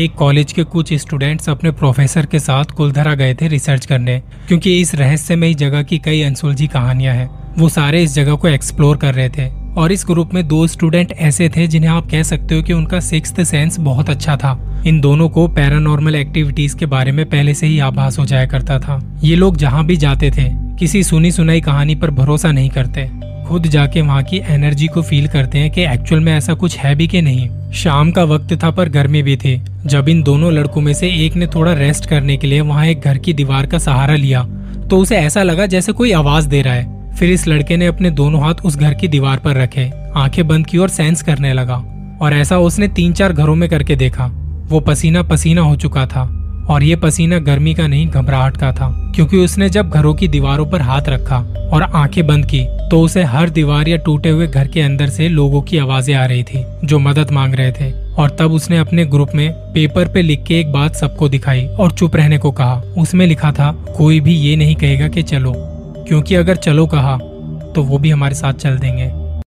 एक कॉलेज के कुछ स्टूडेंट्स अपने प्रोफेसर के साथ कुलधरा गए थे रिसर्च करने, क्योंकि इस रहस्यमयी जगह की कई अनसुलझी कहानियाँ हैं। वो सारे इस जगह को एक्सप्लोर कर रहे थे। और इस ग्रुप में दो स्टूडेंट ऐसे थे जिन्हें आप कह सकते हो कि उनका सिक्स सेंस बहुत अच्छा था। इन दोनों को पैरानॉर्मल एक्टिविटीज़ के बारे में पहले से ही आभास हो जाया करता था। ये लोग जहाँ भी जाते थे, किसी सुनी सुनाई कहानी पर भरोसा नहीं करते। खुद जाके वहाँ की एनर्जी को फील करते हैं कि एक्चुअल में ऐसा कुछ है भी कि नहीं। शाम का वक्त था पर गर्मी भी थी। जब इन दोनों लड़कों में से एक ने थोड़ा रेस्ट करने के लिए वहाँ एक घर की दीवार का सहारा लिया तो उसे ऐसा लगा जैसे कोई आवाज़ दे रहा है। फिर इस लड़के ने अपने दोनों हाथ उस घर की दीवार पर रखे, आँखें बंद की और सेंस करने लगा। और ऐसा उसने तीन चार घरों में करके देखा। वो पसीना पसीना हो चुका था, और ये पसीना गर्मी का नहीं, घबराहट का था, क्योंकि उसने जब घरों की दीवारों पर हाथ रखा और आँखें बंद की तो उसे हर दीवार या टूटे हुए घर के अंदर से लोगों की आवाज़ें आ रही थी, जो मदद मांग रहे थे। और तब उसने अपने ग्रुप में पेपर पे लिख के एक बात सबको दिखाई और चुप रहने को कहा। उसमें लिखा था, कोई भी ये नहीं कहेगा कि चलो, क्योंकि अगर चलो कहा तो वो भी हमारे साथ चल देंगे।